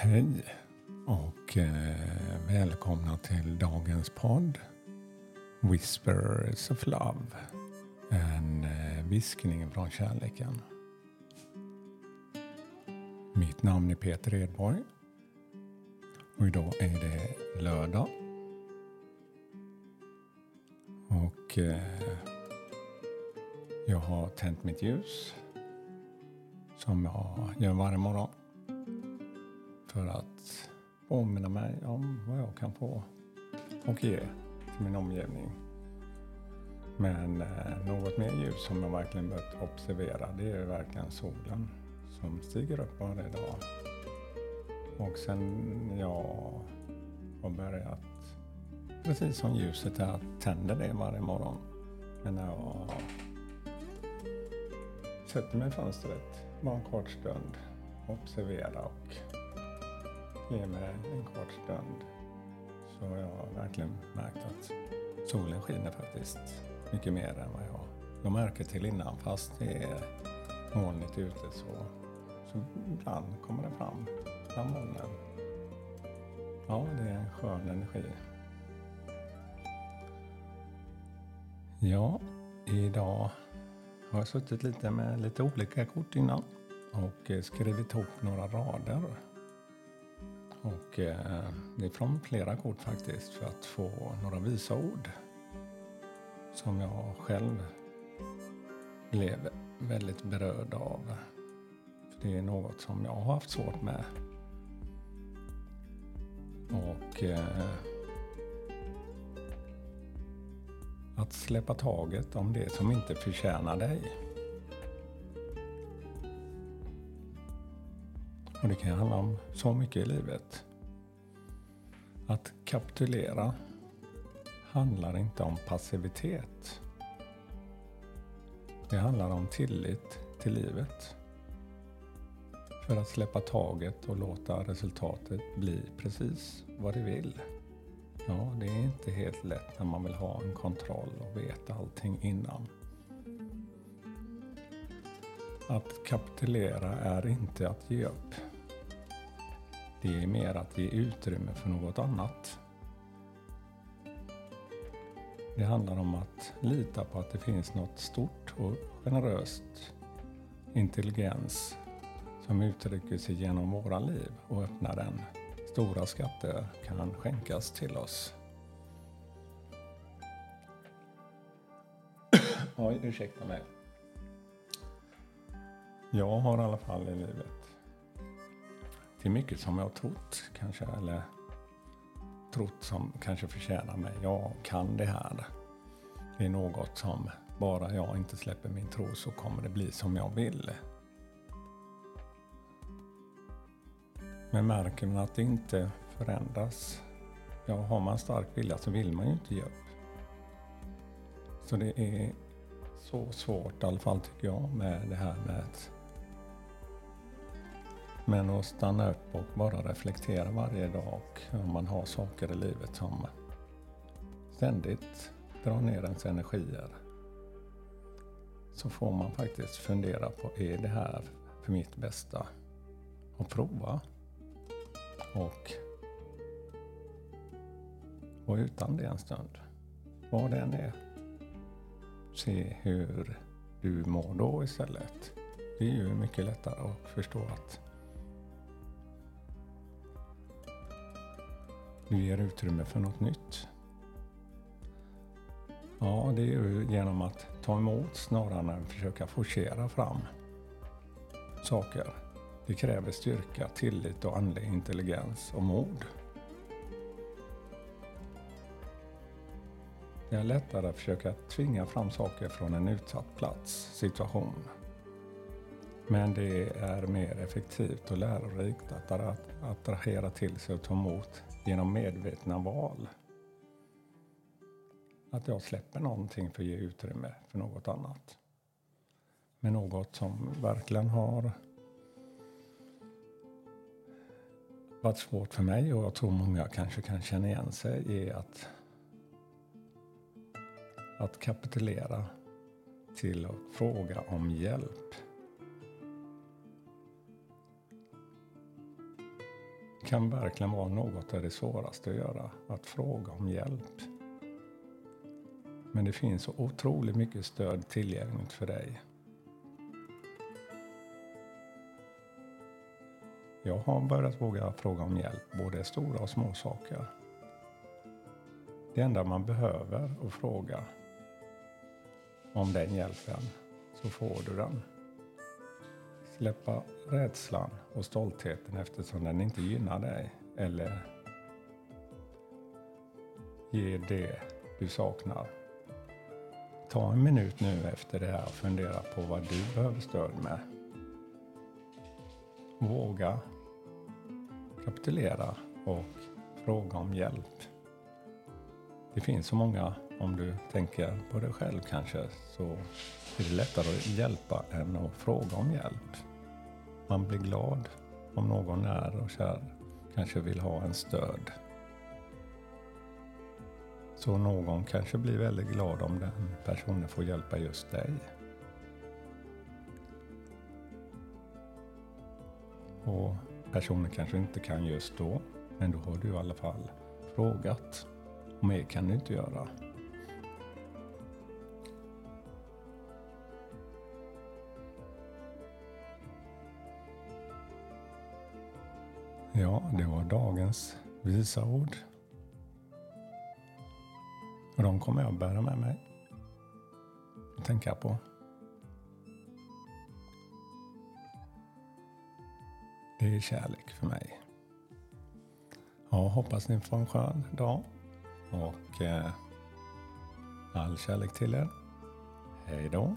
Hej och eh, välkomna till dagens podd Whispers of Love. En eh, viskning från kärleken. Mitt namn är Peter Edborg och idag är det lördag. Och eh, jag har tänt mitt ljus som jag gör varje morgon för att påminna mig om vad jag kan få och ge till min omgivning. Men eh, något mer ljus som jag verkligen börjat observera det är verkligen solen som stiger upp varje dag. Och sen jag har börjat, precis som ljuset, jag tänder det varje morgon. Men när jag sätter mig i fönstret bara en kort stund, observera och ge mig en kort stund så har jag verkligen märkt att solen skiner faktiskt mycket mer än vad jag, jag märker till innan fast det är molnigt ute så, så ibland kommer det fram bland molnen. Ja, det är en skön energi. Ja, idag har jag suttit lite med lite olika kort innan och eh, skrivit ihop några rader och eh, det är från flera kort faktiskt för att få några visa ord som jag själv blev väldigt berörd av. För det är något som jag har haft svårt med. Och eh, att släppa taget om det som inte förtjänar dig. Och det kan handla om så mycket i livet. Att kapitulera handlar inte om passivitet. Det handlar om tillit till livet. För att släppa taget och låta resultatet bli precis vad det vill. Ja, det är inte helt lätt när man vill ha en kontroll och veta allting innan. Att kapitulera är inte att ge upp. Det är mer att ge utrymme för något annat. Det handlar om att lita på att det finns något stort och generöst intelligens som uttrycker sig genom våra liv och öppnar den. Stora skatter kan skänkas till oss. Oj, ursäkta mig. Jag har i alla fall i livet till mycket som jag har trott kanske, eller trott som kanske förtjänar mig. Jag kan det här. Det är något som bara jag inte släpper min tro så kommer det bli som jag vill. Men märker man att det inte förändras, ja har man stark vilja så vill man ju inte ge upp. Så det är så svårt i alla fall tycker jag med det här med att men att stanna upp och bara reflektera varje dag och om man har saker i livet som ständigt drar ner ens energier. Så får man faktiskt fundera på, är det här för mitt bästa? Och prova. Och vara utan det en stund. Vad det än är. Se hur du mår då istället. Det är ju mycket lättare att förstå att Du ger utrymme för något nytt. Ja, det är ju genom att ta emot snarare än att försöka forcera fram saker. Det kräver styrka, tillit och andlig intelligens och mod. Det är lättare att försöka tvinga fram saker från en utsatt plats, situation. Men det är mer effektivt och lärorikt att attrahera till sig och ta emot genom medvetna val. Att jag släpper någonting för att ge utrymme för något annat. Med något som verkligen har varit svårt för mig och jag tror många kanske kan känna igen sig i att, att kapitulera till att fråga om hjälp. Kan verkligen vara något av det svåraste att göra, att fråga om hjälp. Men det finns så otroligt mycket stöd tillgängligt för dig. Jag har börjat våga fråga om hjälp, både stora och små saker. Det enda man behöver att fråga om den hjälpen, så får du den. Släppa rädslan och stoltheten eftersom den inte gynnar dig eller ger det du saknar. Ta en minut nu efter det här och fundera på vad du behöver stöd med. Våga kapitulera och fråga om hjälp. Det finns så många, om du tänker på dig själv kanske, så är det lättare att hjälpa än att fråga om hjälp. Man blir glad om någon är och kär kanske vill ha en stöd. Så någon kanske blir väldigt glad om den personen får hjälpa just dig. Och personen kanske inte kan just då, men då har du i alla fall frågat. Och mer kan du inte göra. Ja, det var dagens visa ord. Och de kommer jag bära med mig och tänka på. Det är kärlek för mig. Ja, hoppas ni får en skön dag och eh, all kärlek till er. Hej då.